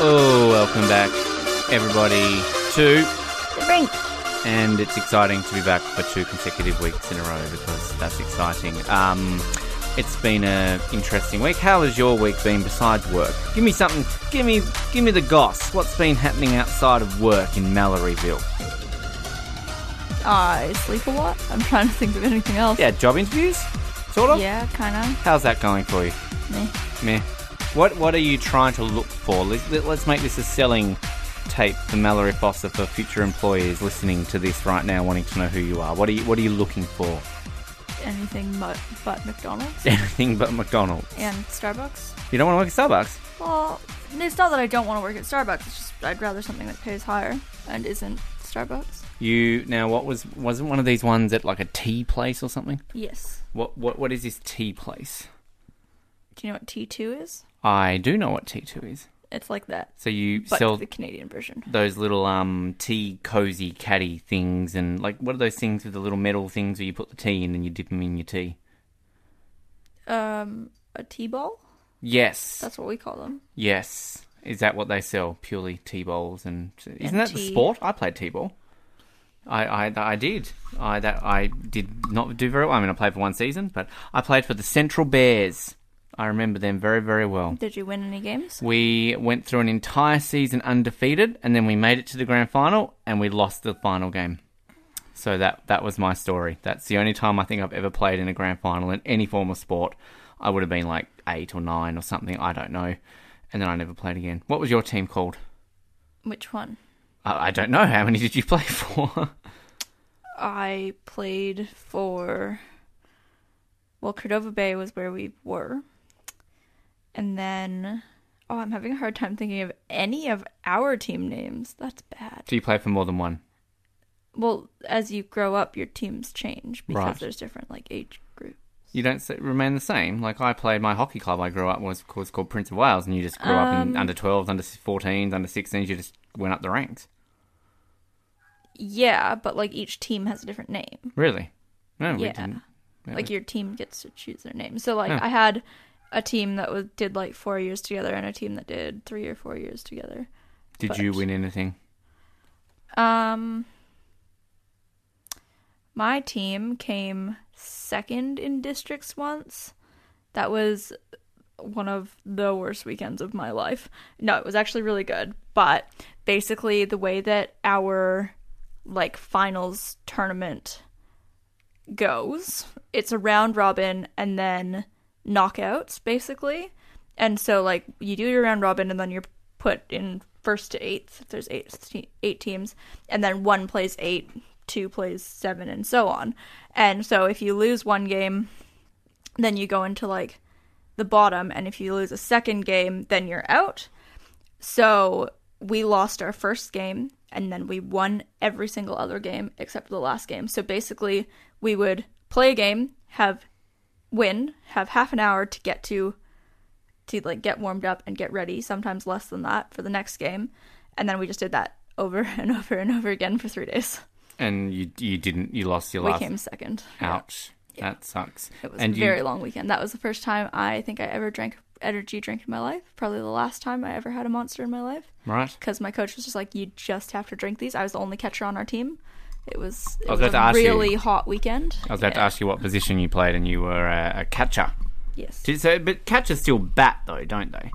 Oh, welcome back, everybody, to. The brink. And it's exciting to be back for two consecutive weeks in a row because that's exciting. Um, it's been an interesting week. How has your week been besides work? Give me something. Give me, give me the goss. What's been happening outside of work in Malloryville? I sleep a lot. I'm trying to think of anything else. Yeah, job interviews, sort of. Yeah, kind of. How's that going for you? Meh. Meh. What What are you trying to look for? Let's, let's make this a selling tape for Mallory Foster for future employees listening to this right now, wanting to know who you are. What are you What are you looking for? Anything but, but McDonald's Anything but McDonald's. and Starbucks. You don't want to work at Starbucks. Well, it's not that I don't want to work at Starbucks. It's just I'd rather something that pays higher and isn't Starbucks. You now what was wasn't one of these ones at like a tea place or something? Yes. What What What is this tea place? Do you know what T2 is? I do know what T two is. It's like that, So you but sell the Canadian version. those little um tea cozy caddy things and like what are those things with the little metal things where you put the tea in and you dip them in your tea? Um, a tea ball. Yes. That's what we call them. Yes. Is that what they sell? Purely tea bowls and isn't that the tea. sport? I played tee ball. I, I I did. I that I did not do very well. I mean, I played for one season, but I played for the Central Bears. I remember them very very well. Did you win any games? We went through an entire season undefeated, and then we made it to the grand final, and we lost the final game. So that that was my story. That's the only time I think I've ever played in a grand final in any form of sport. I would have been like eight or nine or something. I don't know. And then I never played again. What was your team called? Which one? I, I don't know. How many did you play for? I played for. Well, Cordova Bay was where we were. And then. Oh, I'm having a hard time thinking of any of our team names. That's bad. Do you play for more than one? Well, as you grow up, your teams change because Right. there's different like age groups. You don't remain the same. Like I played my hockey club. I grew up was was called Prince of Wales, and you just grew up in Um, under 12s, under 14s, under 16s. You just went up the ranks. Yeah, but like each team has a different name. Really? No, we Yeah. Like your team gets to choose their name. So like. I had a team that was did like four years together and a team that did three or four years together. Did you win anything? Um, my team came second in districts once. That was one of the worst weekends of my life. No, it was actually really good, but basically the way that our like finals tournament goes, it's a round robin and then knockouts basically. And so like you do your round robin and then you're put in first to eighth if there's eight eight teams and then one plays eight, two plays seven and so on. And so if you lose one game, then you go into like the bottom and if you lose a second game, then you're out. So we lost our first game and then we won every single other game except the last game. So basically, we would play a game, have win, have half an hour to get to to like get warmed up and get ready, sometimes less than that for the next game. And then we just did that over and over and over again for 3 days. And you you didn't. You lost your We last. came second. Yeah. Ouch. That sucks. It was and a you, very long weekend. That was the first time I think I ever drank energy drink in my life. Probably the last time I ever had a monster in my life. right. because my coach was just like, "You just have to drink these." I was the only catcher on our team. It was, it I was was, a ask you- really hot weekend. I was about to ask you what position you played, and you were a, a catcher. Yes. Did, so, but catchers still bat though, don't they?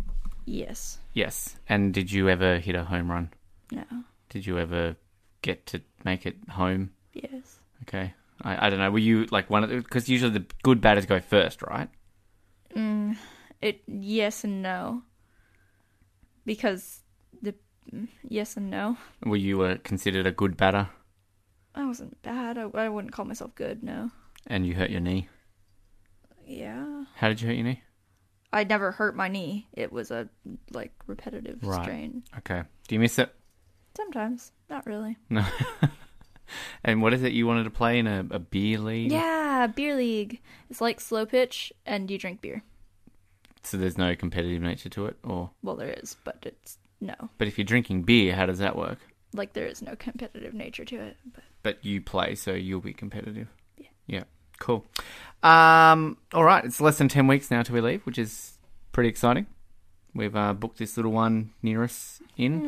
yes. Yes. And did you ever hit a home run? No. Did you ever get to make it home? Yes. Okay. I, I don't know. Were you like one of the because usually the good batters go first, right? Mm, it yes and no. Because the mm, yes and no. Were you uh, considered a good batter, I wasn't bad. I, I wouldn't call myself good. No. and you hurt your knee? Yeah. How did you hurt your knee? I never hurt my knee. It was a like repetitive Right. strain. Okay. Do you miss it? Sometimes, not really. No. and what is it you wanted to play in a, a beer league? Yeah, beer league. It's like slow pitch, and you drink beer. So there's no competitive nature to it, or Well, there is, but it's no. but if you're drinking beer, how does that work? Like there is no competitive nature to it. But But you play, so you'll be competitive. Yeah. Yeah. Cool. Um. All right. It's less than ten weeks now till we leave, which is pretty exciting. We've uh, booked this little one near us in.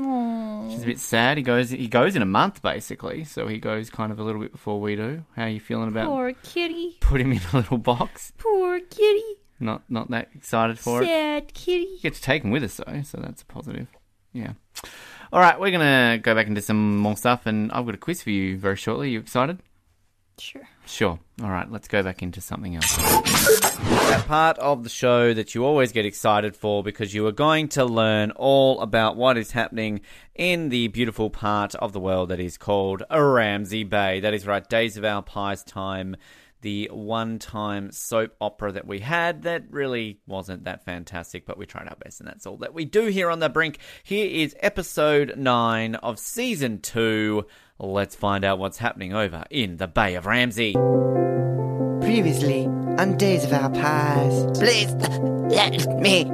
Which is a bit sad. He goes he goes in a month basically, so he goes kind of a little bit before we do. How are you feeling about Poor kitty. put him in a little box? Poor kitty. Not not that excited for it. Sad kitty. We get to take him with us though, so that's a positive. Yeah. All right, we're gonna go back into some more stuff, and I've got a quiz for you very shortly. You excited? Sure. Sure. All right, let's go back into something else. That part of the show that you always get excited for because you are going to learn all about what is happening in the beautiful part of the world that is called Ramsey Bay. That is right, Days of Our Pies time. The one time soap opera that we had that really wasn't that fantastic, but we tried our best, and that's all that we do here on the brink. Here is episode 9 of season 2. Let's find out what's happening over in the Bay of Ramsey. Previously on Days of Our Past. Please let me go.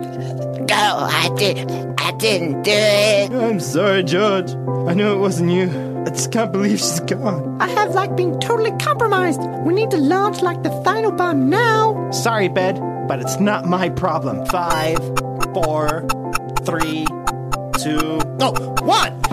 I did. I didn't do it. I'm sorry, George. I know it wasn't you. I just can't believe she's gone. I have like been totally compromised. We need to launch like the final bomb now. Sorry, Bed, but it's not my problem. Five, four, three, two, no, one.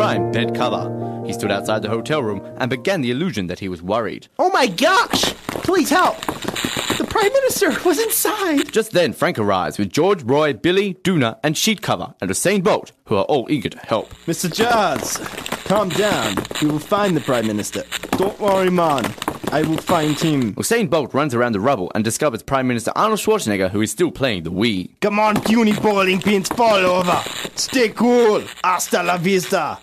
Crime, Bed Cover. He stood outside the hotel room and began the illusion that he was worried. Oh my gosh! Please help! The Prime Minister was inside! Just then, Frank arrives with George, Roy, Billy, Duna, and Sheet Cover, and Usain Bolt, who are all eager to help. Mr. Jazz, calm down. We will find the Prime Minister. Don't worry, man. I will find him. Usain Bolt runs around the rubble and discovers Prime Minister Arnold Schwarzenegger, who is still playing the Wii. Come on, puny bowling pins, fall over. Stay cool. Hasta la vista.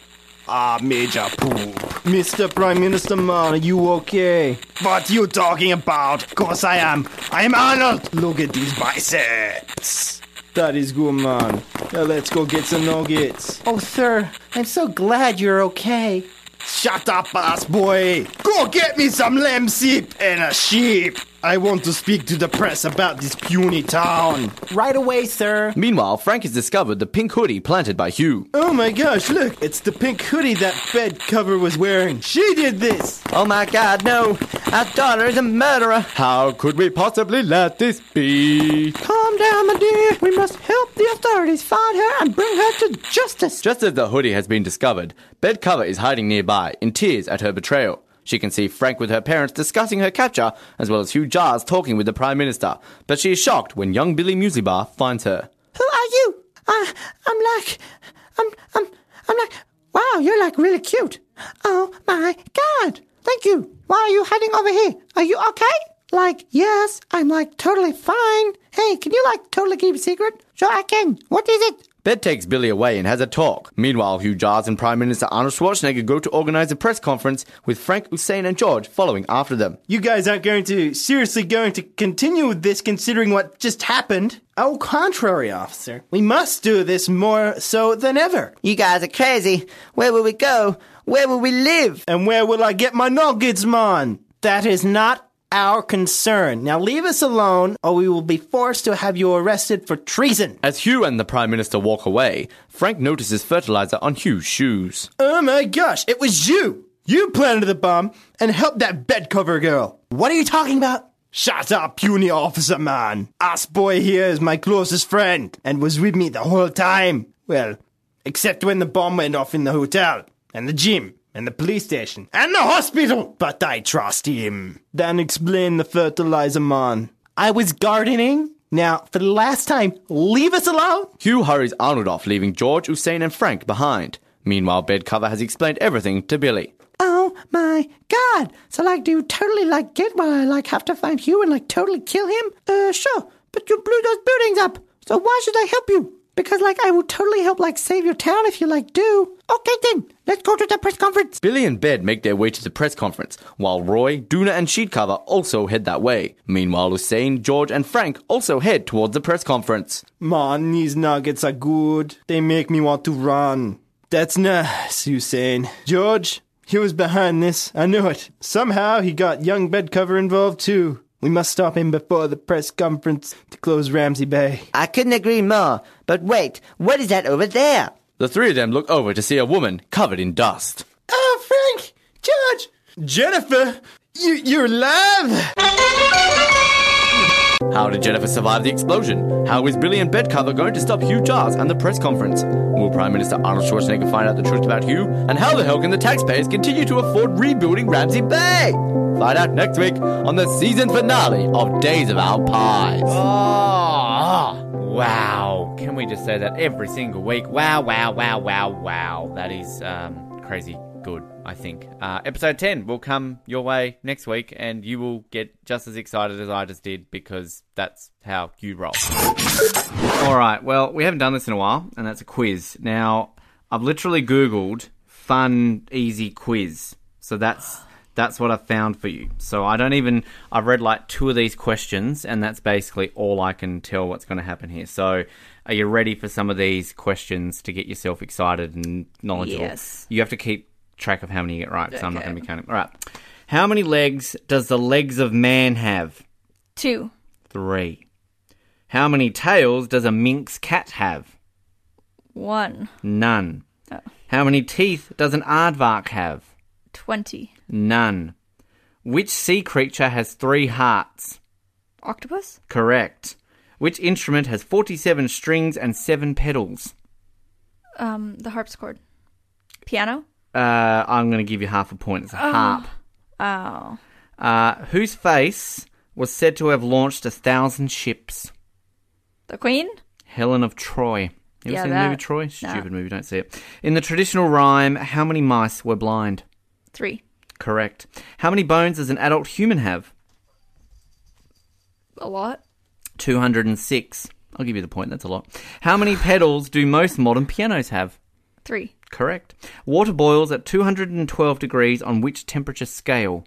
Ah, Major Poop. Mr. Prime Minister, man, are you okay? What you talking about? Of course I am. I am Arnold. Look at these biceps. That is good, man. Now let's go get some nuggets. Oh, sir, I'm so glad you're okay. Shut up, ass boy. Go get me some lamb soup and a sheep. I want to speak to the press about this puny town. Right away, sir. Meanwhile, Frank has discovered the pink hoodie planted by Hugh. Oh my gosh, look, it's the pink hoodie that bed cover was wearing. She did this. Oh my god, no! Our daughter is a murderer! How could we possibly let this be? Calm down, my dear. We must help the authorities find her and bring her to justice. Just as the hoodie has been discovered, Bed Cover is hiding nearby, in tears at her betrayal. She can see Frank with her parents discussing her capture, as well as Hugh Jars talking with the Prime Minister. But she is shocked when young Billy Musibar finds her. Who are you? I, I'm like, I'm, I'm, I'm like, wow, you're like really cute. Oh my god. Thank you. Why are you hiding over here? Are you okay? Like, yes, I'm like totally fine. Hey, can you like totally keep a secret? Sure, I can. What is it? Bed takes Billy away and has a talk. Meanwhile, Hugh Jars and Prime Minister Arnold Schwarzenegger go to organize a press conference with Frank, Hussein, and George following after them. You guys aren't going to seriously going to continue with this considering what just happened. Au contrary, officer. We must do this more so than ever. You guys are crazy. Where will we go? Where will we live? And where will I get my nuggets, man? That is not our concern. Now leave us alone, or we will be forced to have you arrested for treason. As Hugh and the Prime Minister walk away, Frank notices fertilizer on Hugh's shoes. Oh my gosh, it was you! You planted the bomb and helped that bed cover girl. What are you talking about? Shut up, puny officer man. Us boy here is my closest friend and was with me the whole time. Well, except when the bomb went off in the hotel and the gym and the police station and the hospital. But I trust him. Then explain the fertilizer man. I was gardening. Now, for the last time, leave us alone. Hugh hurries Arnold off, leaving George, Hussein, and Frank behind. Meanwhile, Bed Cover has explained everything to Billy. Oh my god. So like do you totally like get why I like have to find Hugh and like totally kill him? Uh sure. But you blew those buildings up. So why should I help you? Because like I would totally help like save your town if you like do. Okay then, let's go to the press conference. Billy and Bed make their way to the press conference, while Roy, Duna, and Sheetcover also head that way. Meanwhile, Hussein, George, and Frank also head towards the press conference. Man, these nuggets are good. They make me want to run. That's nice, Hussein. George, he was behind this. I knew it. Somehow he got young Bedcover involved too. We must stop him before the press conference to close Ramsey Bay. I couldn't agree more. But wait, what is that over there? The three of them look over to see a woman covered in dust. Oh, Frank! George! Jennifer! You, you're alive! How did Jennifer survive the explosion? How is Billy and Bedcover going to stop Hugh Jars and the press conference? Will Prime Minister Arnold Schwarzenegger find out the truth about Hugh? And how the hell can the taxpayers continue to afford rebuilding Ramsey Bay? Find out next week on the season finale of Days of Our Pies. Oh, wow. Can we just say that every single week? Wow, wow, wow, wow, wow. That is um, crazy good, I think. Uh, episode 10 will come your way next week, and you will get just as excited as I just did because that's how you roll. All right, well, we haven't done this in a while, and that's a quiz. Now, I've literally Googled fun, easy quiz. So that's. That's what I found for you. So I don't even. I've read like two of these questions, and that's basically all I can tell what's going to happen here. So, are you ready for some of these questions to get yourself excited and knowledgeable? Yes. You have to keep track of how many you get right, so I'm not going to be counting. All right. How many legs does the legs of man have? Two. Three. How many tails does a Manx cat have? One. None. Oh. How many teeth does an aardvark have? Twenty. None. Which sea creature has three hearts? Octopus? Correct. Which instrument has 47 strings and 7 pedals? Um, the harpsichord. Piano? Uh, I'm going to give you half a point. It's a harp. Oh. Uh, whose face was said to have launched a thousand ships? The Queen? Helen of Troy. You ever Yeah, seen the that- movie Troy? Stupid movie, don't see it. In the traditional rhyme, how many mice were blind? Three. Correct. How many bones does an adult human have? A lot? 206. I'll give you the point, that's a lot. How many pedals do most modern pianos have? Three. Correct. Water boils at 212 degrees on which temperature scale?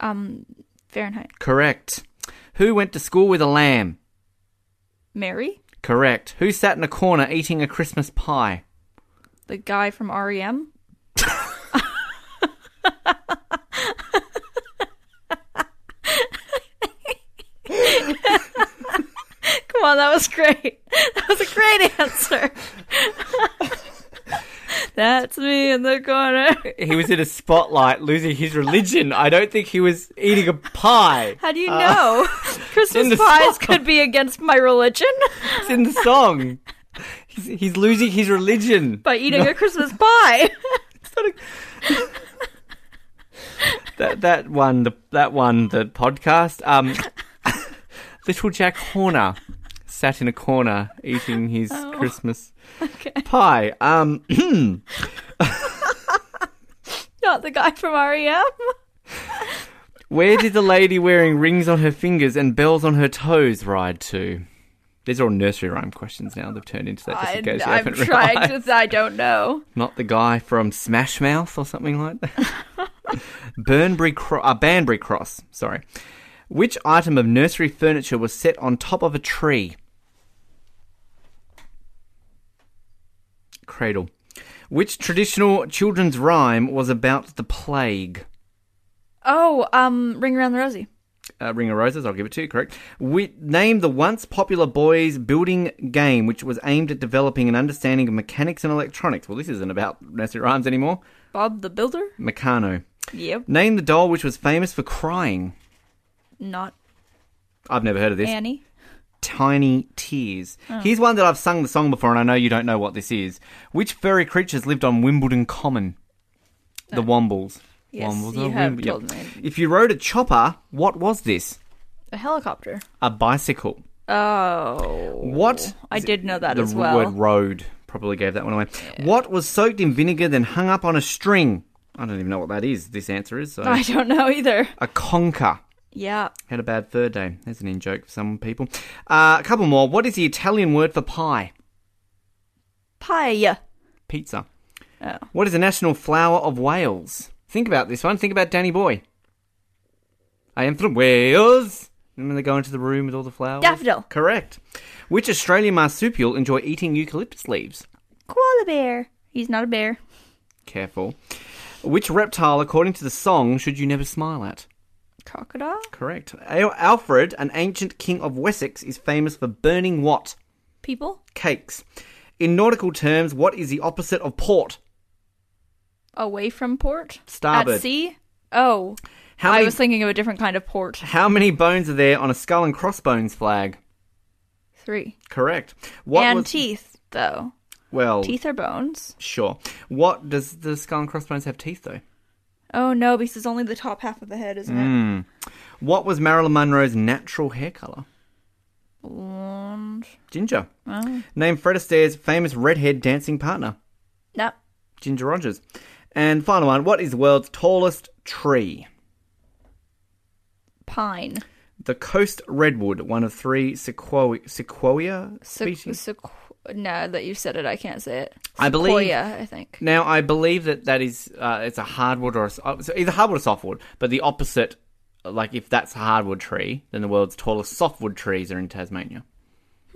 Um, Fahrenheit. Correct. Who went to school with a lamb? Mary? Correct. Who sat in a corner eating a Christmas pie? The guy from REM? Come on, that was great. That was a great answer. That's me in the corner. He was in a spotlight losing his religion. I don't think he was eating a pie. How do you uh, know? Christmas pies song. could be against my religion It's in the song. He's, he's losing his religion. by eating a Christmas pie. That that one, the, that one, the podcast. Um, Little Jack Horner sat in a corner eating his Christmas pie. Um, Not the guy from REM. where did the lady wearing rings on her fingers and bells on her toes ride to? These are all nursery rhyme questions now. They've turned into that just I, in case you I'm haven't trying realised. to. I don't know. Not the guy from Smash Mouth or something like that. Burnbury Cro- uh, Banbury Cross. Sorry. Which item of nursery furniture was set on top of a tree? Cradle. Which traditional children's rhyme was about the plague? Oh, um, Ring Around the Rosie. Uh, Ring of Roses, I'll give it to you, correct. We, name the once popular boys building game which was aimed at developing an understanding of mechanics and electronics. Well, this isn't about nursery rhymes anymore. Bob the Builder. Meccano. Yep. Name the doll which was famous for crying. Not I've never heard of this. Annie. Tiny Tears. Here's one that I've sung the song before, and I know you don't know what this is. Which furry creatures lived on Wimbledon Common? The Wombles. Yes, Wombles you are have told me. If you rode a chopper, what was this? A helicopter. A bicycle. Oh. What? I did know that the as well. word road probably gave that one away. What was soaked in vinegar then hung up on a string? I don't even know what that is. This answer is so. I don't know either. a conker. Yeah. Had a bad third day. That's an in joke for some people. Uh, a couple more. What is the Italian word for pie? Pie. Pizza. Oh. What is the national flower of Wales? Think about this one. Think about Danny Boy. I am from Wales. Remember they go into the room with all the flowers? Daffodil. Correct. Which Australian marsupial enjoy eating eucalyptus leaves? Koala bear. He's not a bear. Careful. Which reptile, according to the song, should you never smile at? Crocodile? Correct. Al- Alfred, an ancient king of Wessex, is famous for burning what? People? Cakes. In nautical terms, what is the opposite of port? Away from port? Starboard. At sea? Oh. How I many, was thinking of a different kind of port. how many bones are there on a skull and crossbones flag? Three. Correct. What and was, teeth, though. Well, Teeth are bones. sure. What does the skull and crossbones have teeth though? Oh no, because it's only the top half of the head, isn't Hmm. it? What was Marilyn Monroe's natural hair color? Blonde. Ginger. Oh. Name Fred Astaire's famous redhead dancing partner. No. Ginger Rogers. And final one. What is the world's tallest tree? Pine. The coast redwood, one of three sequoia, sequoia Se- species. sequ- no, that you said it, I can't say it. I believe- Sequoia, I think. Now, I believe that that is uh, it's a hardwood or a, uh, so either hardwood or softwood. But the opposite, like if that's a hardwood tree, then the world's tallest softwood trees are in Tasmania.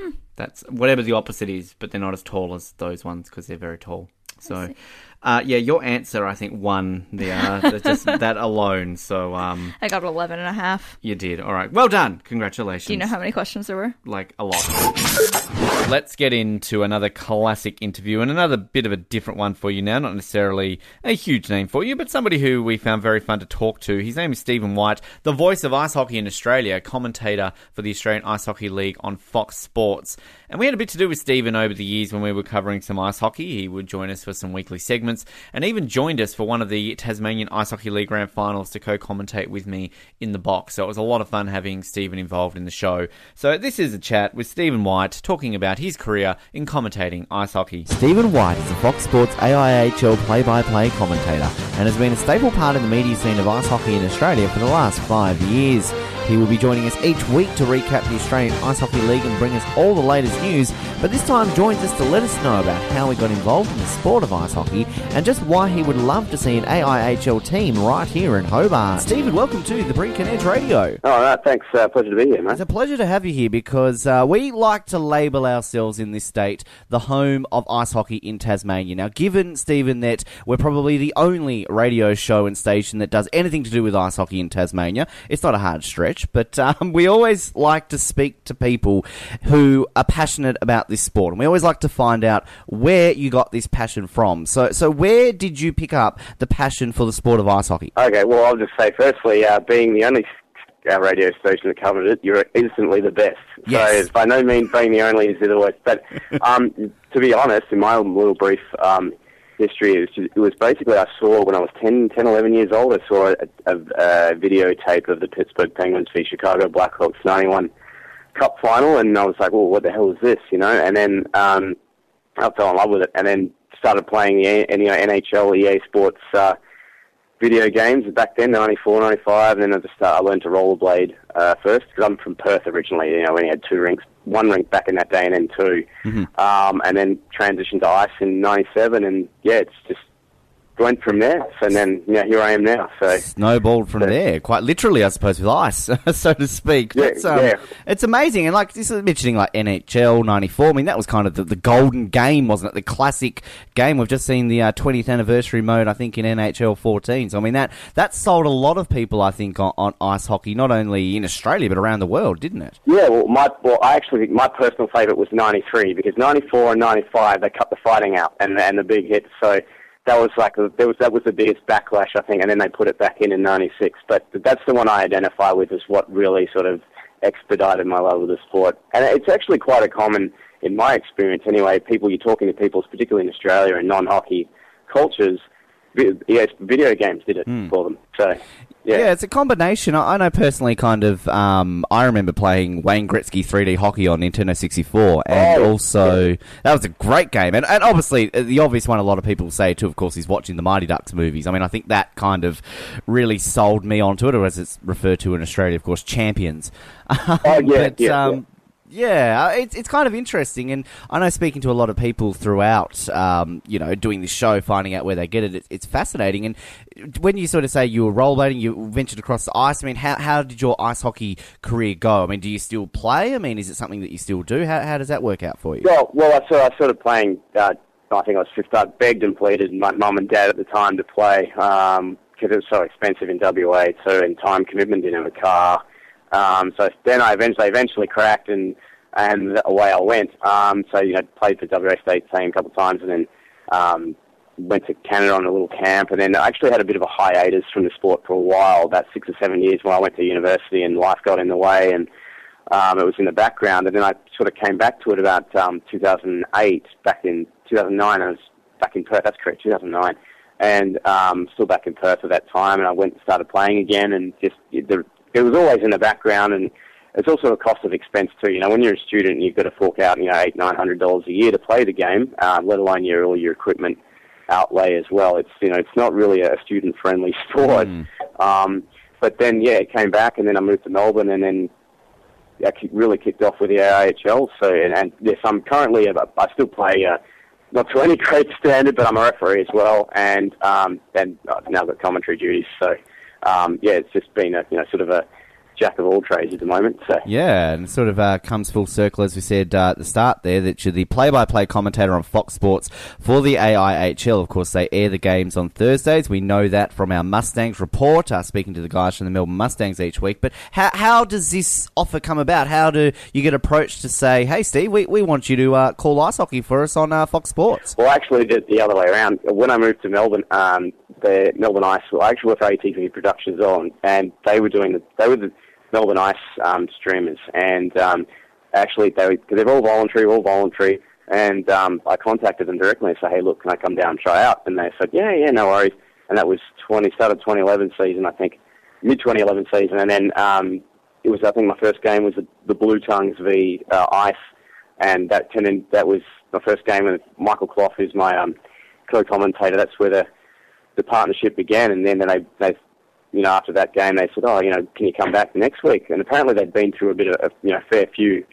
Hmm. That's whatever the opposite is, but they're not as tall as those ones because they're very tall. So, uh, yeah, your answer I think won the uh, just that alone. So, um, I got 11 and a half. you did all right. Well done. Congratulations. Do you know how many questions there were? like a lot. Let's get into another classic interview and another bit of a different one for you now. Not necessarily a huge name for you, but somebody who we found very fun to talk to. His name is Stephen White, the voice of ice hockey in Australia, commentator for the Australian Ice Hockey League on Fox Sports. And we had a bit to do with Stephen over the years when we were covering some ice hockey. He would join us for some weekly segments and even joined us for one of the Tasmanian Ice Hockey League Grand Finals to co commentate with me in the box. So it was a lot of fun having Stephen involved in the show. So this is a chat with Stephen White talking about his career in commentating ice hockey. Stephen White is a Fox Sports AIHL play-by-play commentator and has been a staple part of the media scene of ice hockey in Australia for the last five years. He will be joining us each week to recap the Australian Ice Hockey League and bring us all the latest news, but this time joins us to let us know about how he got involved in the sport of ice hockey and just why he would love to see an AIHL team right here in Hobart. Stephen, welcome to the Brink and Edge Radio. All right, thanks. Uh, pleasure to be here, mate. It's a pleasure to have you here because uh, we like to label ourselves in this state the home of ice hockey in Tasmania. Now, given, Stephen, that we're probably the only radio show and station that does anything to do with ice hockey in Tasmania, it's not a hard stretch, but um, we always like to speak to people who are passionate about this sport. And we always like to find out where you got this passion from. So, so where did you pick up the passion for the sport of ice hockey? Okay, well, I'll just say firstly, uh, being the only uh, radio station that covered it, you're instantly the best. Yes. So by no means being the only is the worst. But um, to be honest, in my little brief um, history, it was, it was basically I saw when I was 10, 10 11 years old, I saw a, a, a videotape of the Pittsburgh Penguins v Chicago Blackhawks 91 Cup final, and I was like, well, what the hell is this, you know? And then um, I fell in love with it, and then started playing the you know, NHL, EA Sports uh, video games back then, 94, 95, and then I just uh, I learned to rollerblade uh, first because I'm from Perth originally. You know, we only had two rinks, one rink back in that day, and then 2 um, and then transitioned to ice in '97, and yeah, it's just went from there. And then yeah, here I am now. So snowballed from there, quite literally, I suppose, with ice, so to speak. Yeah, um, yeah. It's amazing, and like this is mentioning like NHL '94. I mean, that was kind of the, the golden game, wasn't it? The classic game. We've just seen the uh, 20th anniversary mode, I think, in NHL 14. So I mean, that that sold a lot of people, I think, on, on ice hockey, not only in Australia but around the world, didn't it? Yeah, well, my well, I actually think my personal favourite was '93 because '94 and '95 they cut the fighting out and and the big hits. So that was like there was that was the biggest backlash I think, and then they put it back in in '96. But that's the one I identify with as what really sort of expedited my love of the sport. And it's actually quite a common, in my experience anyway. People you're talking to people, particularly in Australia and non-hockey cultures. Yes, video games did it for them. So, yeah. Yeah, it's a combination. I know personally, kind of. Um, I remember playing Wayne Gretzky 3D hockey on Nintendo 64, and Oh, also that was a great game. And, and obviously, uh, the obvious one a lot of people say too, of course, is watching the Mighty Ducks movies. I mean, I think that kind of really sold me onto it, or as it's referred to in Australia, of course, Champions. Oh, yeah, but, yeah, um, yeah. Yeah, uh, it's it's kind of interesting, and I know speaking to a lot of people throughout, um, you know, doing this show, finding out where they get it, it's, it's fascinating. And when you sort of say you were rollerblading, you ventured across the ice. I mean, how how did your ice hockey career go? I mean, do you still play? I mean, is it something that you still do? How how does that work out for you? Well, well, I sort, I started playing. Uh, I think I was fifth. I begged and pleaded my mum and dad at the time to play because it was so expensive in WA too, and time commitment. Didn't have a car. Um, so then I eventually, eventually cracked, and and away I went. Um, so you know, played for WA state team a couple of times, and then um, went to Canada on a little camp, and then I actually had a bit of a hiatus from the sport for a while, about six or seven years, when I went to university, and life got in the way, and um, it was in the background, and then I sort of came back to it about um, 2008, back in 2009. I was back in Perth. That's correct, 2009, and um, still back in Perth at that time. And I went and started playing again, and just the, it was always in the background, and it's also a cost of expense too. You know, when you're a student, you've got to fork out you know eight, nine hundred dollars a year to play the game, uh, let alone your all your equipment outlay as well. It's you know it's not really a student friendly sport. Um, but then yeah, it came back, and then I moved to Melbourne, and then I really kicked off with the AIHL. So and, and yes, I'm currently a- I still play. Uh, not to any great standard, but I'm a referee as well, and um, and I've now got commentary duties. So um, yeah, it's just been a you know sort of a jack of all trades at the moment. So Yeah, and it sort of uh, comes full circle, as we said uh, at the start there, that you're the play-by-play commentator on Fox Sports for the AIHL. Of course, they air the games on Thursdays. We know that from our Mustangs report, uh, speaking to the guys from the Melbourne Mustangs each week. But how, how does this offer come about? How do you get approached to say, hey, Steve, we, we want you to uh, call ice hockey for us on uh, Fox Sports? Well, actually, did the other way around. When I moved to Melbourne, um, the Melbourne Ice, well, I actually worked for ATV Productions on, and they were doing the, they were the Melbourne Ice um, streamers, and um, actually they cause they're all voluntary, all voluntary, and um, I contacted them directly and said, hey, look, can I come down and try out? And they said, yeah, yeah, no worries. And that was 20, started 2011 season, I think, mid 2011 season, and then um, it was, I think, my first game was the, the Blue Tongues v uh, Ice, and that tended, that was my first game with Michael Clough, who's my um, co-commentator. That's where the the partnership began, and then they they you know after that game they said, oh, you know, can you come back next week? And apparently they'd been through a bit of you know fair few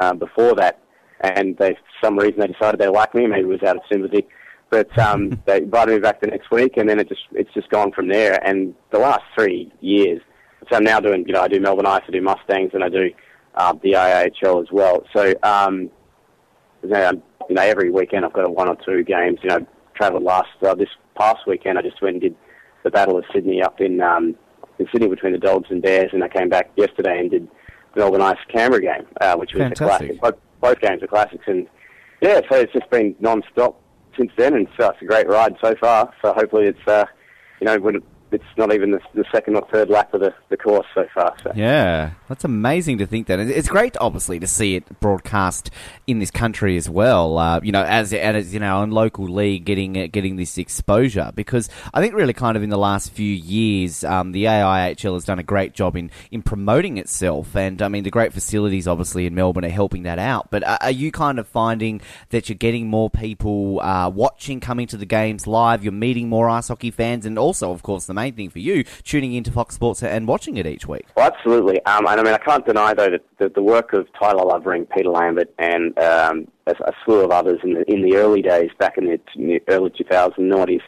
uh, before that, and they for some reason they decided they liked me. Maybe it was out of sympathy. But um, they invited me back the next week, and then it just it's just gone from there. And the last three years, so I'm now doing you know I do Melbourne Ice, I do Mustangs, and I do uh, the AIHL as well. So um, you know, you know, every weekend I've got a one or two games. You know, travelled last uh, this past weekend. I just went and did the Battle of Sydney up in um, in Sydney between the Dogs and Bears, and I came back yesterday and did the Melbourne Ice Canberra game, uh, which was Fantastic. a classic. Both, both games are classics, and yeah, so it's just been non-stop since then, and so it's a great ride so far. So hopefully it's uh, you know when it's not even the, the second or third lap of the, the course so far. So. Yeah, that's amazing to think that. It's great, obviously, to see it broadcast in this country as well. Uh, you know, as and as you know, in local league, getting uh, getting this exposure because I think really kind of in the last few years, um, the AIHL has done a great job in in promoting itself. And I mean, the great facilities, obviously, in Melbourne are helping that out. But are, are you kind of finding that you're getting more people uh, watching, coming to the games live? You're meeting more ice hockey fans, and also, of course, the main thing for you, tuning into Fox Sports and watching it each week. Well, absolutely. Um, and I mean, I can't deny though that the, the work of Tyler Lovering, Peter Lambert, and um, a, a slew of others in the in the early days, back in the t- early 2000s, noughties,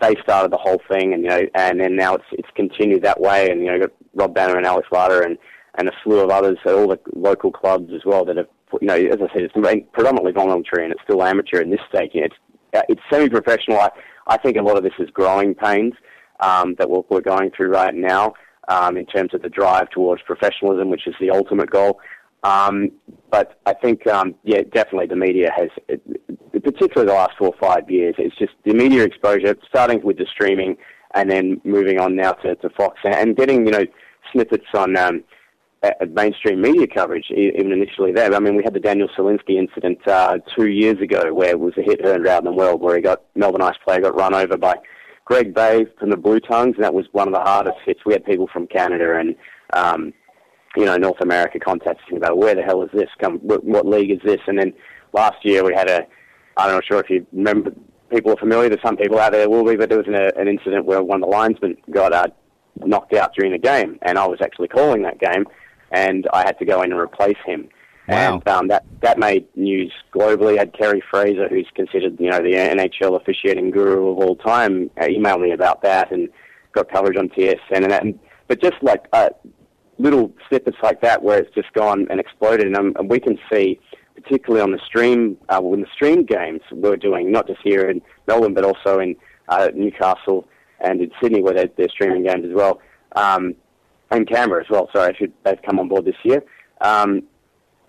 they started the whole thing, and you know, and then now it's it's continued that way, and you know, got Rob Banner and Alex Larder and and a slew of others at all the local clubs as well that have, you know, as I said, it's predominantly voluntary and it's still amateur in this stage. You know, it's uh, it's semi-professional. I, I think a lot of this is growing pains um, that we're, we're going through right now um, in terms of the drive towards professionalism, which is the ultimate goal. Um, but I think, um, yeah, definitely the media has, particularly the last four or five years, it's just the media exposure, starting with the streaming and then moving on now to, to Fox and, getting, you know, snippets on um, mainstream media coverage, even initially there. I mean, we had the Daniel Selinsky incident uh, two years ago where it was a hit heard around the world where he got, Melbourne Ice player got run over by Greg Bay from the Blue Tongues, and that was one of the hardest hits. We had people from Canada and, um, you know, North America contacting about where the hell is this? Come, what, what league is this? And then last year we had a, I'm not know sure if you remember, people are familiar. There's some people out there will be, but there was an, an incident where one of the linesmen got uh, knocked out during the game, and I was actually calling that game, and I had to go in and replace him. Wow. And um, that that made news globally. I had Kerry Fraser, who's considered you know the NHL officiating guru of all time, uh, email me about that and got coverage on TSN and that. But just like uh, little snippets like that, where it's just gone and exploded, and, um, and we can see, particularly on the stream, uh, when the stream games we're doing, not just here in Melbourne, but also in uh, Newcastle and in Sydney, where they're, they're streaming games as well, um, and Canberra as well. Sorry, I should, they've come on board this year. Um,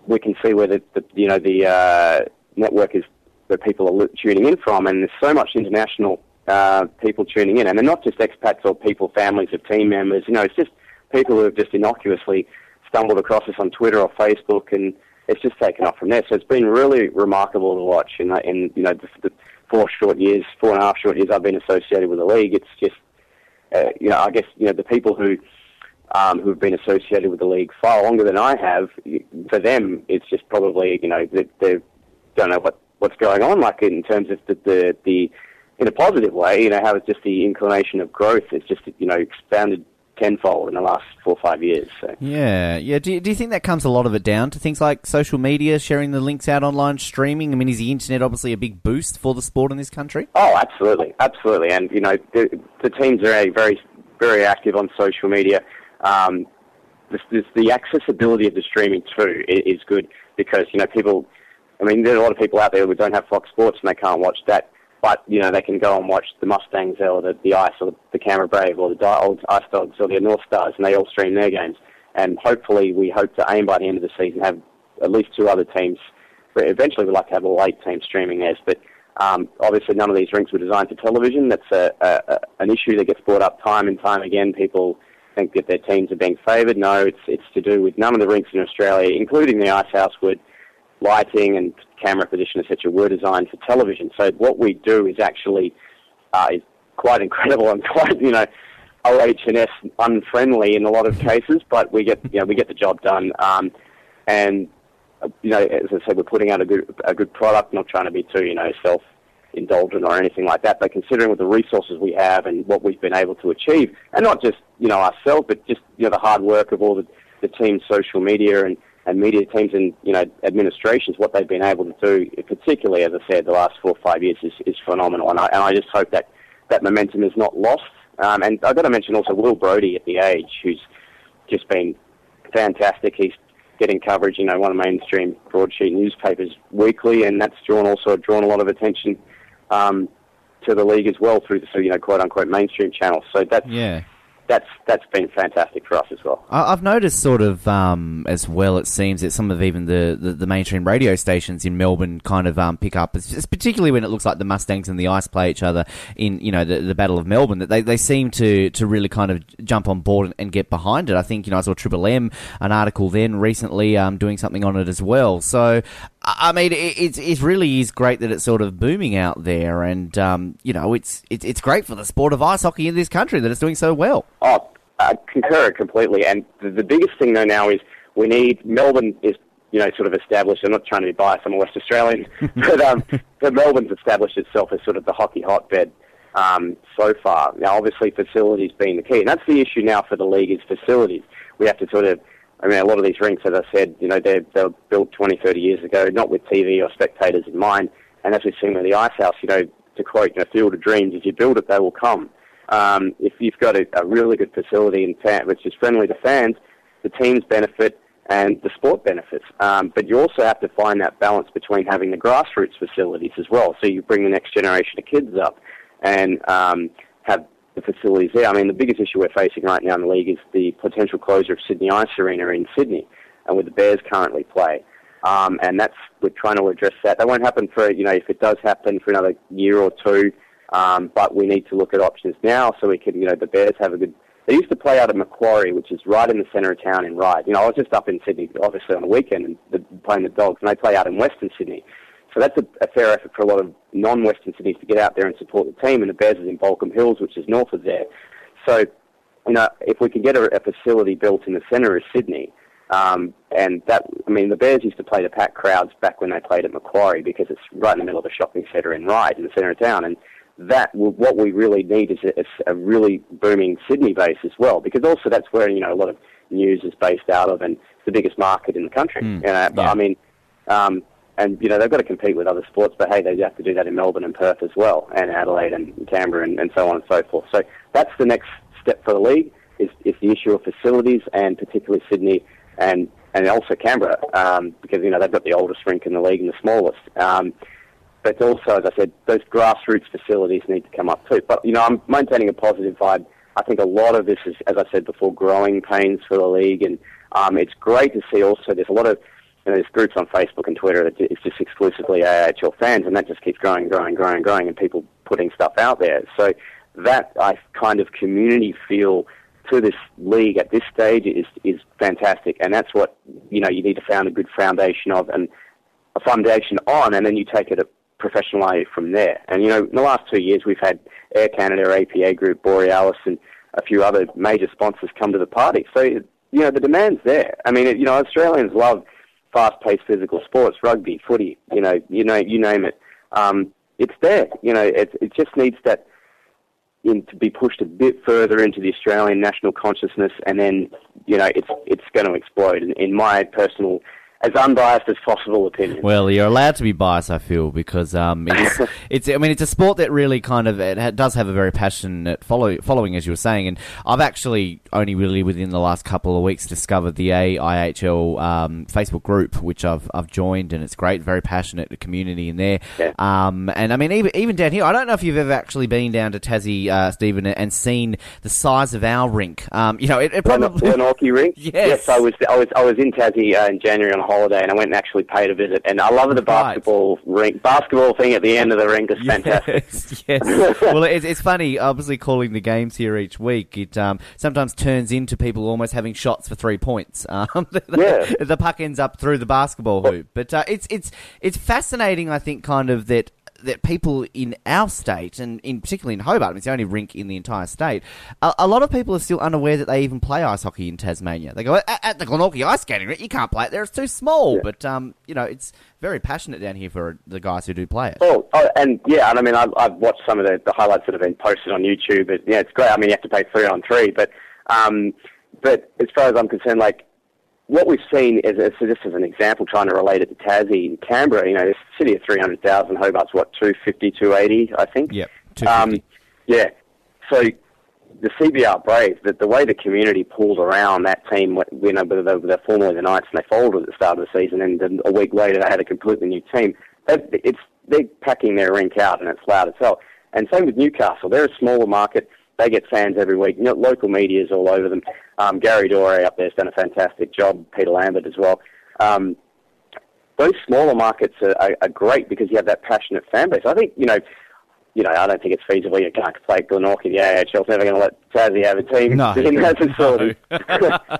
we can see where the, the you know the uh, network is where people are tuning in from, and there's so much international uh, people tuning in, and they're not just expats or people, families of team members. You know, it's just people who have just innocuously stumbled across us on Twitter or Facebook, and it's just taken off from there. So it's been really remarkable to watch. In, in you know the, the four short years, four and a half short years I've been associated with the league, it's just uh, you know I guess you know the people who um, who have been associated with the league far longer than I have, for them, it's just probably you know they, they don't know what what's going on. Like in terms of the, the the in a positive way, you know how it's just the inclination of growth. It's just you know expanded tenfold in the last four or five years. So. Yeah, yeah. Do you, do you think that comes a lot of it down to things like social media, sharing the links out online, streaming? I mean, is the internet obviously a big boost for the sport in this country? Oh, absolutely, absolutely. And you know, the, the teams are very, very active on social media. Um, this, this, the accessibility of the streaming too i- is good because you know people. I mean, there are a lot of people out there who don't have Fox Sports and they can't watch that, but you know they can go and watch the Mustangs or the, the Ice or the, the Brave or the Di- old Ice Dogs or the North Stars, and they all stream their games. And hopefully, we hope to aim by the end of the season have at least two other teams. Eventually, we'd like to have all eight teams streaming theirs, but. Um, obviously, none of these rinks were designed for television. That's a, a, a, an issue that gets brought up time and time again. People think that their teams are being favoured. No, it's it's to do with none of the rinks in Australia, including the ice house, would lighting and camera position, etc., were designed for television. So what we do is actually uh, is quite incredible and quite you know OH&S unfriendly in a lot of cases, but we get you know we get the job done. Um, and you know, as I said, we're putting out a good a good product, not trying to be too you know self indulgent or anything like that, but considering with the resources we have and what we've been able to achieve, and not just you know ourselves, but just you know the hard work of all the, the team's social media and, and media teams and you know administrations, what they've been able to do, particularly as I said, the last four or five years is, is phenomenal, and I, and I just hope that that momentum is not lost. Um, and I've got to mention also Will Brodie at the Age, who's just been fantastic. He's getting coverage, you know, one of mainstream broadsheet newspapers weekly, and that's drawn also drawn a lot of attention um, to the league as well through the so, you know quote unquote mainstream channels. So that's Yeah. that's that's been fantastic for us as well. I've noticed sort of um, as well. It seems that some of even the, the, the mainstream radio stations in Melbourne kind of um, pick up, it's particularly when it looks like the Mustangs and the Ice play each other in you know the, the Battle of Melbourne. That they, they seem to, to really kind of jump on board and, and get behind it. I think you know I saw Triple M an article then recently um, doing something on it as well. So I mean, it, it's it really is great that it's sort of booming out there, and um, you know it's it's it's great for the sport of ice hockey in this country that it's doing so well. Oh, I concur completely. And the, the biggest thing though now is we need Melbourne is you know sort of established. I'm not trying to be biased. I'm a West Australian, but um, but Melbourne's established itself as sort of the hockey hotbed um, so far. Now, obviously, facilities being the key, and that's the issue now for the league is facilities. We have to sort of I mean, a lot of these rinks, as I said, you know, they're, they were built 20, 30 years ago, not with TV or spectators in mind. And as we've seen with the Ice House, you know, to quote, you know, Field of Dreams, if you build it, they will come. Um, if you've got a, a really good facility and fan, which is friendly to fans, the teams benefit and the sport benefits. Um, but you also have to find that balance between having the grassroots facilities as well. So you bring the next generation of kids up and um, have the facilities there. I mean, the biggest issue we're facing right now in the league is the potential closure of Sydney Ice Arena in Sydney, and where the Bears currently play. Um, and that's we're trying to address that. That won't happen for you know if it does happen for another year or two. Um, but we need to look at options now so we can you know the Bears have a good. They used to play out at Macquarie, which is right in the centre of town in Ryde. You know, I was just up in Sydney, obviously on the weekend, and the, playing the Dogs, and they play out in Western Sydney. So that's a, a fair effort for a lot of non-Western cities to get out there and support the team. And the Bears is in Baulkham Hills, which is north of there. So, you know, if we can get a, a facility built in the centre of Sydney, um, and that, I mean, the Bears used to play the packed crowds back when they played at Macquarie because it's right in the middle of a shopping centre in Ryde, in the centre of town. And that, what we really need is a, is a really booming Sydney base as well, because also that's where, you know, a lot of news is based out of, and it's the biggest market in the country. you know, but yeah. I mean, um, and you know they've got to compete with other sports, but hey, they have to do that in Melbourne and Perth as well, and Adelaide and Canberra and, and so on and so forth. So that's the next step for the league is, is the issue of facilities, and particularly Sydney and and also Canberra, um, because you know they've got the oldest rink in the league and the smallest. Um, but also, as I said, those grassroots facilities need to come up too. But you know, I'm maintaining a positive vibe. I think a lot of this is, as I said before, growing pains for the league, and um, it's great to see. Also, there's a lot of you know, there's groups on Facebook and Twitter that it's just exclusively AIHL fans, and that just keeps growing, growing, growing, growing, and people putting stuff out there. So that I kind of community feel to this league at this stage is is fantastic, and that's what you know you need to found a good foundation of, and a foundation on, and then you take it a professionalize it from there. And you know, in the last two years, we've had Air Canada, APA Group, Borealis, and a few other major sponsors come to the party. So you know, the demand's there. I mean, you know, Australians love fast-paced physical sports, rugby, footy. You know, you know, you name it. Um, it's there. You know, it it just needs that in to be pushed a bit further into the Australian national consciousness, and then you know, it's it's going to explode. In, in my personal as unbiased as possible opinion. Well, you're allowed to be biased, I feel, because um, it's, it's. I mean, it's a sport that really kind of it does have a very passionate follow, following, as you were saying. And I've actually only really within the last couple of weeks discovered the AIHL um, Facebook group, which I've I've joined, and it's great, very passionate community in there. Yeah. Um, and I mean, even even down here, I don't know if you've ever actually been down to Tassie, uh, Stephen, and seen the size of our rink. Um, you know, it, it probably. Glenorchy rink. Yes. I was I was I was in Tassie uh, in January on holiday, and I went and actually paid a visit. And I love the Right. basketball rink. Basketball thing at the end of the rink is fantastic. Yes, yes. well, it's, it's funny. Obviously, calling the games here each week, it um, sometimes turns into people almost having shots for three points. Um, the, Yeah. the puck ends up through the basketball hoop, but uh, it's it's it's fascinating. I think kind of that. That people in our state, and in particularly in Hobart, I mean, it's the only rink in the entire state. A, a lot of people are still unaware that they even play ice hockey in Tasmania. They go at, at the Glenorchy ice skating rink, you can't play it there; it's too small. But um, you know, it's very passionate down here for the guys who do play it. Oh, oh, and yeah, and I mean, I've, I've watched some of the, the highlights that have been posted on YouTube. But yeah, it's great. I mean, you have to pay three on three, but um, but as far as I'm concerned, like what we've seen is, is so just as an example, trying to relate it to Tassie and Canberra. You know, this city of three hundred thousand, Hobart's what 250, 280, I think. Yep, Um, yeah. So the CBR Braves, the, the way the community pulled around that team, you know, whether they were they're formerly the Knights and they folded at the start of the season, and then a week later they had a completely new team. That, it's they're packing their rink out, and it's loud as hell. And same with Newcastle. They're a smaller market. They get fans every week. You know, local media's all over them. Um, Gary Dore up there's done a fantastic job. Peter Lambert as well. Um, those smaller markets are, are, are great because you have that passionate fan base. I think you know, you know, I don't think it's feasible. You can't play Glenorchy. The AIHL's never going to let Tassie have a team No. in that facility.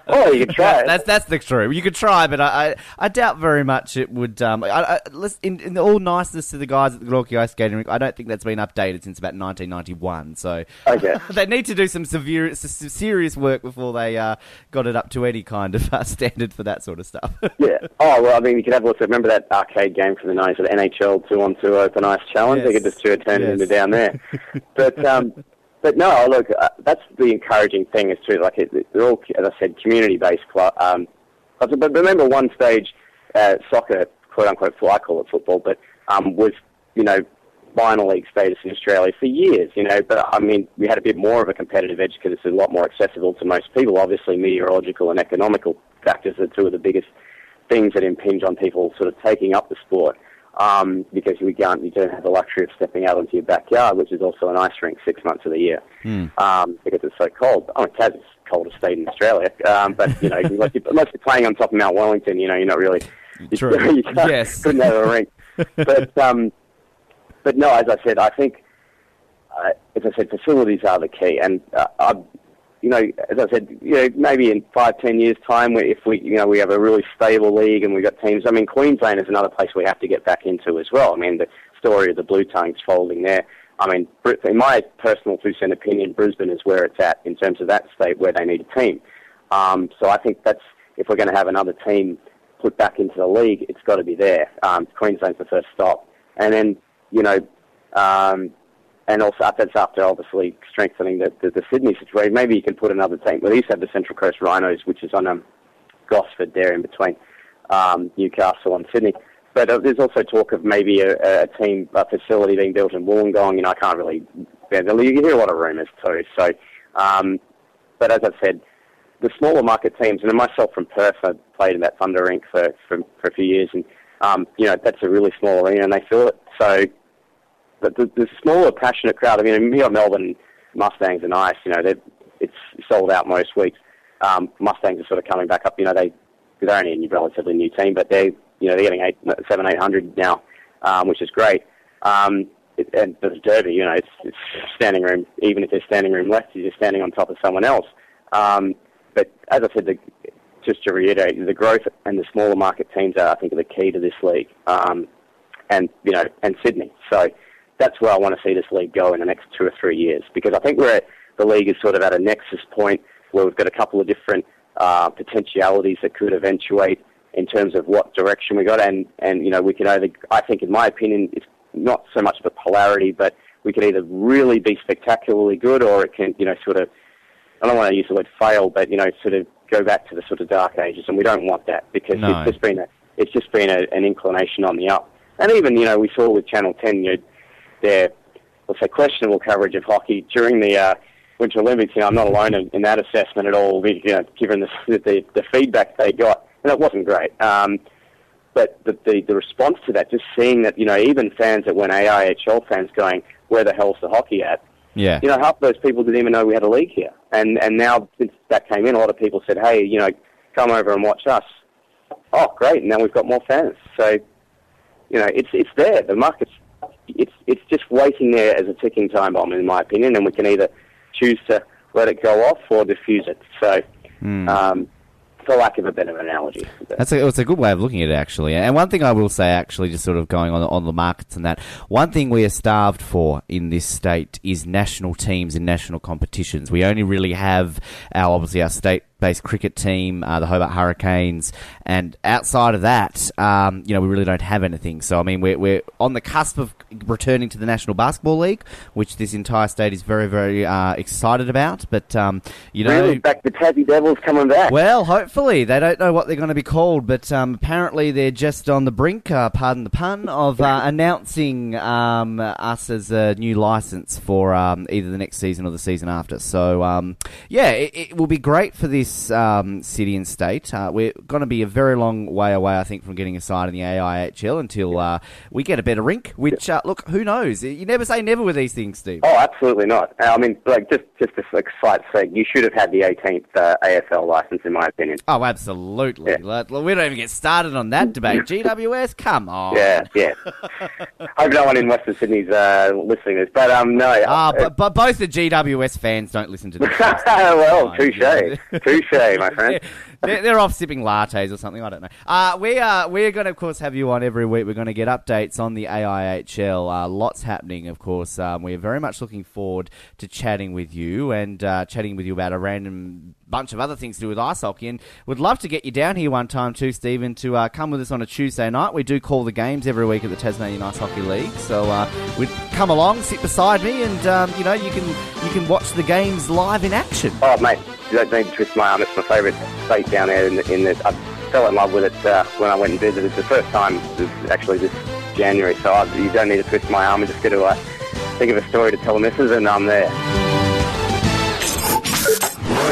oh, you could try. That's that's the true. You could try, but I, I, I doubt very much it would. Um, I, I, in, in all niceness to the guys at the Glenorchy Ice Skating Rink, I don't think that's been updated since about 1991. So Okay. they need to do some severe, s- s- serious work before they uh, got it up to any kind of uh, standard for that sort of stuff. Yeah. Oh well, I mean, you could have a look. Remember that arcade game from the nineties, the NHL two on two open ice challenge? They could just turn turn it Yes. into down there. but um, but no, look, uh, that's the encouraging thing is too. Like it, they're all, as I said, community based. Club, um, but remember one stage, uh, soccer, quote unquote, I call it football, but um, was you know minor league status in Australia for years, you know, but I mean, we had a bit more of a competitive edge because it's a lot more accessible to most people. Obviously, meteorological and economical factors are two of the biggest things that impinge on people sort of taking up the sport. Um, because we can't, you don't have the luxury of stepping out into your backyard, which is also an ice rink six months of the year, um, because it's so cold. Oh, Taz is the coldest state in Australia, um, but you know, unless you're, unless you're playing on top of Mount Wellington, you know, you're not really. True. you can't, Yes. couldn't have a rink. But um, but no, as I said, I think, uh, as I said, facilities are the key. And uh, I, you know, as I said, you know, maybe in five, ten years' time, if we, you know, we have a really stable league and we've got teams. I mean, Queensland is another place we have to get back into as well. I mean, the story of the Blue Tongues folding there. I mean, in my personal two cent opinion, Brisbane is where it's at in terms of that state where they need a team. Um, so I think that's if we're going to have another team put back into the league, it's got to be there. Um, Queensland's the first stop, and then you know, um, and also that's after obviously strengthening the, the, the Sydney situation. Maybe you can put another team. Well, they used to have the Central Coast Rhinos, which is on um, Gosford there in between um, Newcastle and Sydney. But uh, there's also talk of maybe a, a team a facility being built in Wollongong. You know, I can't really. You hear a lot of rumours too. So, um, but as I've said, the smaller market teams, and myself from Perth, I played in that Thunder Rink for, for, for a few years, and um, you know that's a really small arena, and they fill it. So, but the, the smaller, passionate crowd. I mean, here Melbourne Mustangs are nice. you know, it's sold out most weeks. Um, Mustangs are sort of coming back up. You know, they they're only a relatively new team, but they you know they're getting eight, seven, eight hundred now, um, which is great. Um, it, and the Derby, you know, it's, it's standing room. Even if there's standing room left, you're just standing on top of someone else. Um, but as I said, the, just to reiterate, the growth and the smaller market teams are, I think, are the key to this league. Um, and you know, and Sydney. So that's where I want to see this league go in the next two or three years because I think we're at, the league is sort of at a nexus point where we've got a couple of different uh, potentialities that could eventuate in terms of what direction we got, and and you know we can either, I think, in my opinion, it's not so much a polarity, but we could either really be spectacularly good, or it can, you know, sort of I don't want to use the word fail, but you know, sort of go back to the sort of dark ages, and we don't want that because No. it's just been a it's just been a, an inclination on the up. And even you know, we saw with Channel Ten, you know, their let's say questionable coverage of hockey during the uh, Winter Olympics. You know, I'm not alone in, in that assessment at all. You know, given the, the the feedback they got, and it wasn't great. Um, but the, the the response to that, just seeing that, you know, even fans that went AIHL fans going, where the hell's the hockey at? Yeah. you know, half of those people didn't even know we had a league here. And and now since that came in, a lot of people said, hey, you know, come over and watch us. Oh, great! Now we've got more fans. So, you know, it's it's there. The market's it's just waiting there as a ticking time bomb, in my opinion. And we can either choose to let it go off or diffuse it. So, um, for lack of a better analogy, That's a, it's a good way of looking at it, actually. And one thing I will say, actually, just sort of going on on the markets and that, one thing we are starved for in this state is national teams and national competitions. We only really have our obviously our state-based cricket team, uh, the Hobart Hurricanes, and outside of that, um, you know, we really don't have anything. So I mean, we're we're on the cusp of returning to the National Basketball League, which this entire state is very very uh, excited about. But um, you know, really, back the Tassie Devils coming back. well, hopefully they don't know what they're going to be called, but um, apparently they're just on the brink, uh, pardon the pun, of uh, announcing um, us as a new license for um, either the next season or the season after. So um, yeah, it, it will be great for this um, city and state. Uh, we're going to be a very long way away, I think, from getting a side in the AIHL until uh, we get a better rink. Which uh, look, who knows? You never say never with these things, Steve. Oh, absolutely not. I mean, like just just a like, slight sake, you should have had the 18th uh, AFL license, in my opinion. Oh, absolutely. Let- We don't even get started on that debate. GWS, come on. Yeah, yeah. I hope no one in Western Sydney's uh, listening to this, but um, no. Ah, uh, but, but both the GWS fans don't listen to this. well, Fine. touche, touche, my friend. they're, they're off sipping lattes or something. I don't know. Uh, we are we're going to of course have you on every week. We're going to get updates on the AIHL. Uh, lots happening, of course. Um, we're very much looking forward to chatting with you and uh, chatting with you about a random bunch of other things to do with ice hockey. And would love to get you down here one time too, Stephen, to uh, come with us on a Tuesday night. We do call the games every week at the Tasmanian Ice Hockey League. So uh, we'd come along, sit beside me, and um, you know you can you can watch the games live in action. Oh, mate, you don't need to twist my arm. It's my favourite state down there. In in I fell in love with it uh, when I went and visited. The first time actually this January, so I, you don't need to twist my arm. I just got to think of a story to tell the missus, and I'm there.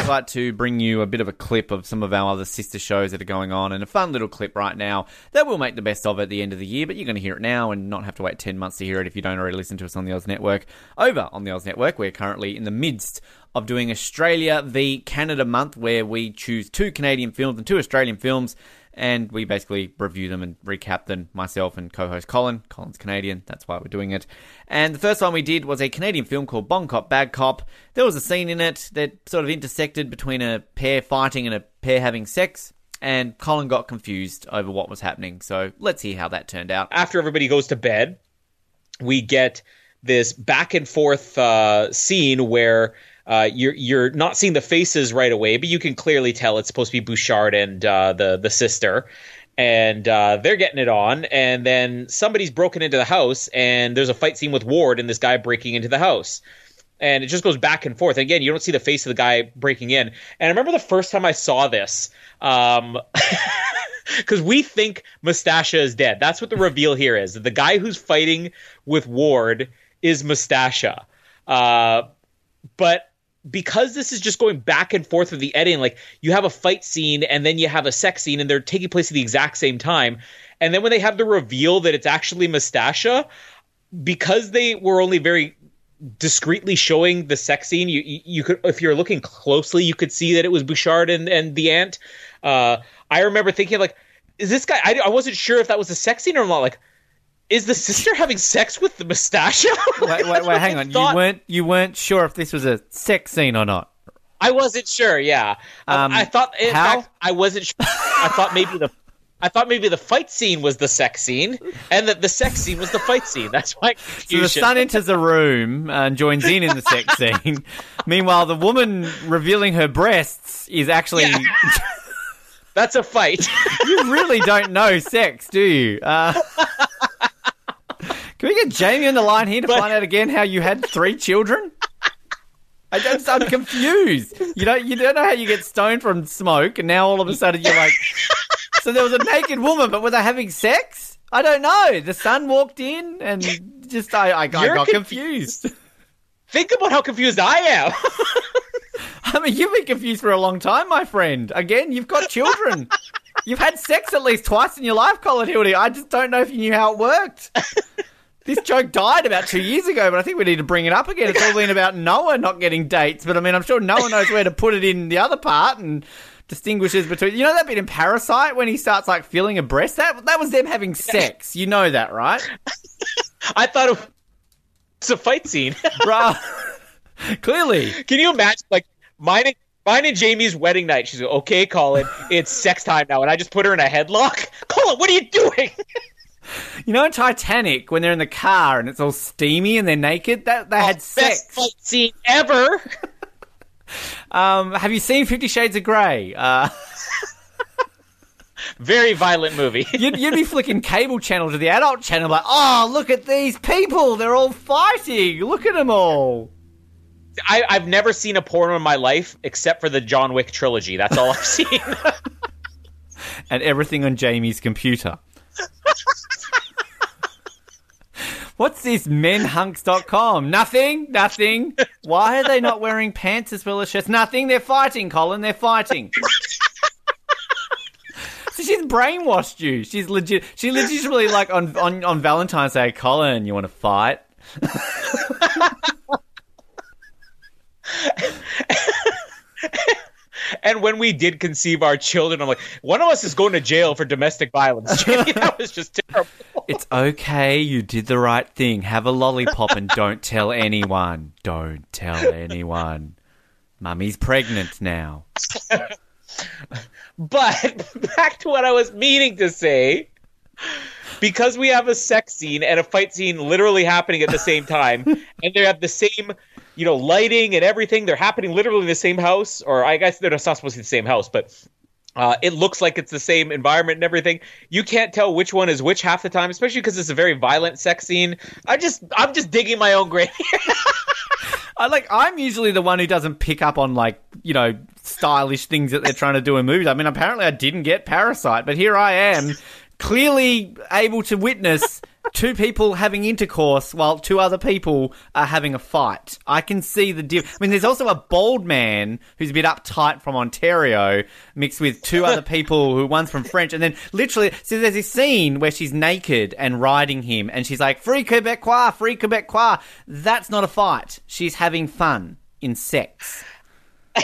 Always like to bring you a bit of a clip of some of our other sister shows that are going on, and a fun little clip right now that we'll make the best of at the end of the year. But you're going to hear it now and not have to wait 10 months to hear it if you don't already listen to us on the Oz Network. Over on the Oz Network, we're currently in the midst of doing Australia v Canada month, where we choose two Canadian films and two Australian films. And we basically review them and recap them, myself and co host Colin. Colin's Canadian, that's why we're doing it. And the first one we did was a Canadian film called Bon Cop, Bad Cop. There was a scene in it that sort of intersected between a pair fighting and a pair having sex. And Colin got confused over what was happening. So let's hear how that turned out. after everybody goes to bed, we get this back and forth uh, scene where uh, you're you're not seeing the faces right away, but you can clearly tell it's supposed to be Bouchard and uh, the the sister. and uh, they're getting it on, and then somebody's broken into the house, and there's a fight scene with Ward and this guy breaking into the house. And it just goes back and forth. And again, you don't see the face of the guy breaking in. And I remember the first time I saw this, um, because we think Mustasha is dead. That's what the reveal here is. The guy who's fighting with Ward is Mustasha. Uh, but because this is just going back and forth with the editing, like you have a fight scene and then you have a sex scene, and they're taking place at the exact same time. And then when they have the reveal that it's actually Mustasha, because they were only very discreetly showing the sex scene, you you, you could if you're looking closely, you could see that it was Bouchard and and the ant. Uh, I remember thinking like, is this guy? I, I wasn't sure if that was a sex scene or not. Like, is the sister having sex with the Mustasha? Wait, wait, wait, hang on. Thought- You weren't you weren't sure if this was a sex scene or not. I wasn't sure. Yeah, Um, I thought. In how? fact, I wasn't. sure. I thought maybe the. I thought maybe the fight scene was the sex scene, and that the sex scene was the fight scene. That's my So the son enters the room and joins in in the sex scene. Meanwhile, the woman revealing her breasts is actually. Yeah. That's a fight. you really don't know sex, do you? Uh, can we get Jamie on the line here to find out again how you had three children? I just, I'm confused. You don't, you don't know how you get stoned from smoke, and now all of a sudden you're like, so there was a naked woman, but were they having sex? I don't know. The son walked in, and just I, I, I got conf- confused. Think about how confused I am. I mean, you've been confused for a long time, my friend. Again, you've got children. you've had sex at least twice in your life, Colin Hildy. I just don't know if you knew how it worked. This joke died about two years ago, but I think we need to bring it up again. It's all been about Noah not getting dates, but I mean, I'm sure Noah knows where to put it in the other part and distinguishes between. You know that bit in Parasite when he starts like feeling a breast? That that was them having sex. You know that, right? I thought it was a fight scene. Bruh. Clearly. Can you imagine, like mine and mine and Jamie's wedding night? She's like, "Okay, Colin, it's sex time now," and I just put her in a headlock. Colin, what are you doing? You know in Titanic when they're in the car and it's all steamy and they're naked? That they had sex. Best fight scene ever. Um, have you seen Fifty Shades of Grey? Uh, Very violent movie. you'd, you'd be flicking cable channel to the adult channel, like, oh, look at these people. They're all fighting. Look at them all. I, I've never seen a porno in my life except for the John Wick trilogy. That's all I've seen. And everything on Jamie's computer. What's this menhunks.com? Nothing, nothing. Why are they not wearing pants as well as shirts? Nothing. They're fighting, Colin. They're fighting. So she's brainwashed you. She's legit. She legitimately like on on on Valentine's Day, Colin. You want to fight? and when we did conceive our children, I'm like, one of us is going to jail for domestic violence. That was just terrible. It's okay. You did the right thing. Have a lollipop and don't tell anyone. Don't tell anyone. Mummy's pregnant now. But back to what I was meaning to say. Because we have a sex scene and a fight scene literally happening at the same time, and they have the same, you know, lighting and everything, they're happening literally in the same house, or I guess they're not supposed to be the same house, but uh, it looks like it's the same environment and everything. You can't tell which one is which half the time, especially because it's a very violent sex scene. I just, I'm just digging my own grave. I like. I'm usually the one who doesn't pick up on like you know stylish things that they're trying to do in movies. I mean, apparently I didn't get Parasite, but here I am, clearly able to witness two people having intercourse while two other people are having a fight. I can see the diff. I mean, there's also a bald man who's a bit uptight from Ontario, mixed with two other people who one's from French, and then literally, so there's this scene where she's naked and riding him, and she's like, "Free Quebecois, free Quebecois." That's not a fight. She's having fun in sex.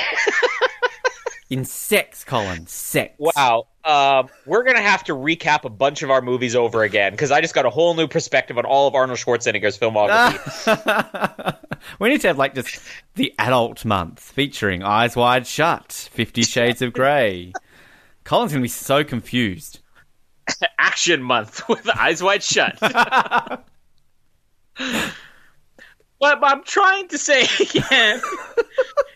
in sex, Colin. Sex. Wow. Um, we're gonna have to recap a bunch of our movies over again because I just got a whole new perspective on all of Arnold Schwarzenegger's filmography. we need to have like just the adult month featuring Eyes Wide Shut, Fifty Shades of Grey. Colin's gonna be so confused. Action month with eyes wide shut. What I'm trying to say again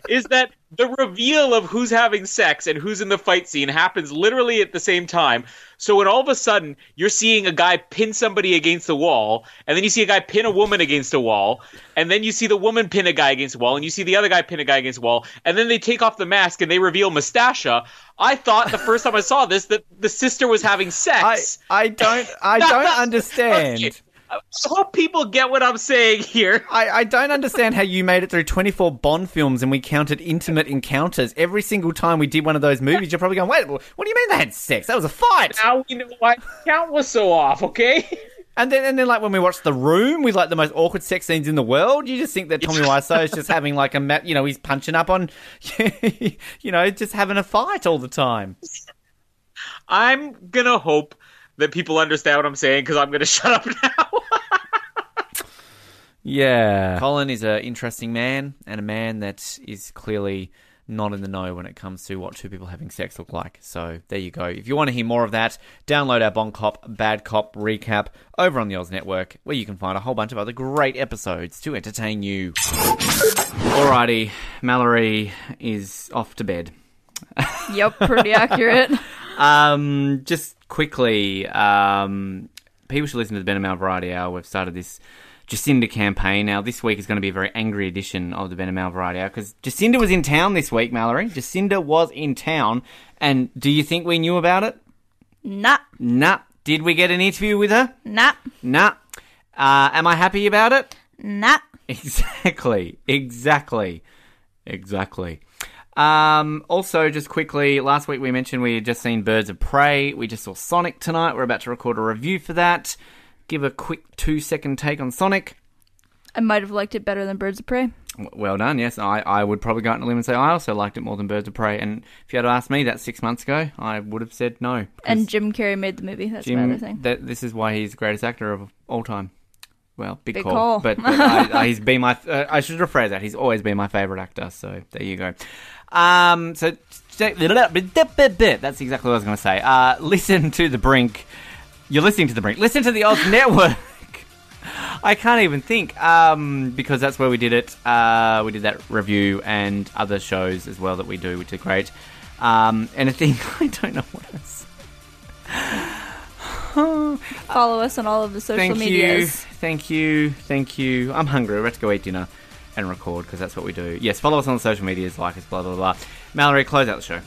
is that the reveal of who's having sex and who's in the fight scene happens literally at the same time. So when all of a sudden you're seeing a guy pin somebody against the wall, and then you see a guy pin a woman against a wall, and then you see the woman pin a guy against a wall, and you see the other guy pin a guy against a wall, and then they take off the mask and they reveal Mustasha. I thought the first time I saw this that the sister was having I, sex. I don't I don't understand. I hope people get what I'm saying here. I, I don't understand how you made it through 24 Bond films and we counted intimate encounters. Every single time we did one of those movies, you're probably going, wait, what do you mean they had sex? That was a fight. Now we know why the count was so off, okay? And then, and then, like when we watched The Room with like the most awkward sex scenes in the world, you just think that Tommy Wiseau is just having like a, ma- you know, he's punching up on, you know, just having a fight all the time. I'm gonna hope that people understand what I'm saying because I'm gonna shut up now. Yeah. Colin is an interesting man and a man that is clearly not in the know when it comes to what two people having sex look like. So there you go. If you want to hear more of that, download our Bon Cop Bad Cop recap over on the Oz Network, where you can find a whole bunch of other great episodes to entertain you. Alrighty, Mallory is off to bed. Yep, pretty accurate. Um, just quickly, um, people should listen to the Ben and Mal Variety Hour. We've started this Jacinda campaign. Now, this week is going to be a very angry edition of the Ben and Mal Variety Hour because Jacinda was in town this week, Mallory. Jacinda was in town. And do you think we knew about it? Nah, Nah. Did we get an interview with her? nah, Nah. Uh, am I happy about it? nah. Exactly. Exactly. Exactly. Um, also, just quickly, last week we mentioned we had just seen Birds of Prey. We just saw Sonic tonight. We're about to record a review for that. Give a quick two second take on Sonic. I might have liked it better than Birds of Prey. Well done, yes. I, I would probably go out on a limb and say I also liked it more than Birds of Prey. And if you had asked me that six months ago, I would have said no. And Jim Carrey made the movie. That's my other thing. That, this is why he's the greatest actor of all time. Well, big, Big call, call. but, but I, I, he's been my. Uh, I should rephrase that. He's always been my favorite actor. So there you go. Um, so that's exactly what I was going to say. Uh, listen to the Brink. You're listening to the Brink. Listen to the Oz Network. I can't even think um, because that's where we did it. Uh, we did that review and other shows as well that we do, which are great. Um, and a thing I don't know what else. Follow us on all of the social Thank you, medias. thank you, thank you. I'm hungry. We're about to go eat dinner and record because that's what we do. Yes, follow us on the social medias, like us, blah blah blah. Mallory, close out the show.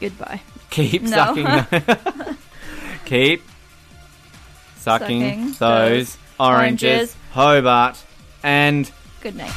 Goodbye. Keep No. sucking. Keep sucking, Sucking those those oranges, oranges. Hobart, and Good night.